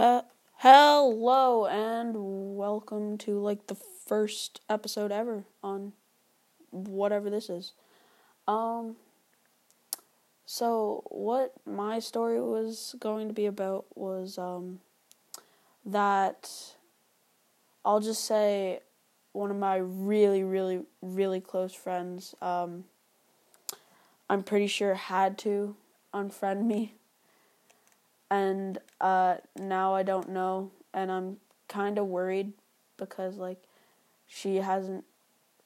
He- hello and welcome to like the first episode ever on whatever this is. Um so what my story was going to be about was um that I'll just say one of my really really really close friends um I'm pretty sure had to unfriend me and uh, now I don't know, and I'm kind of worried because like she hasn't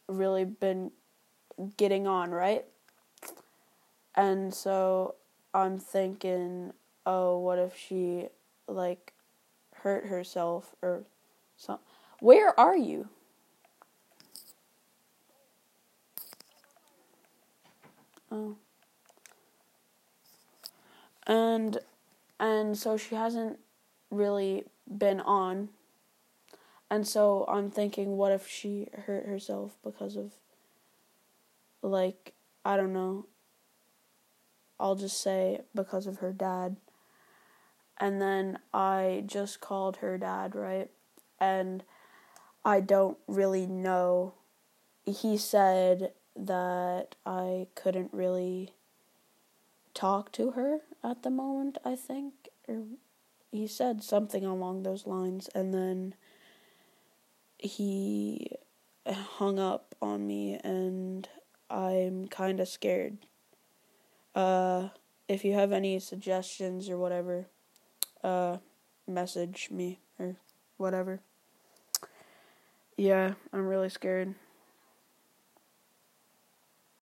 really been getting on right, and so I'm thinking, oh, what if she like hurt herself or some? Where are you? Oh. And and so she hasn't really been on. And so I'm thinking, what if she hurt herself because of, like, I don't know. I'll just say because of her dad. And then I just called her dad, right? And I don't really know. He said that I couldn't really talk to her at the moment, I think. Or he said something along those lines, and then he hung up on me, and I'm kind of scared. Uh, if you have any suggestions or whatever, uh, message me or whatever. Yeah, I'm really scared.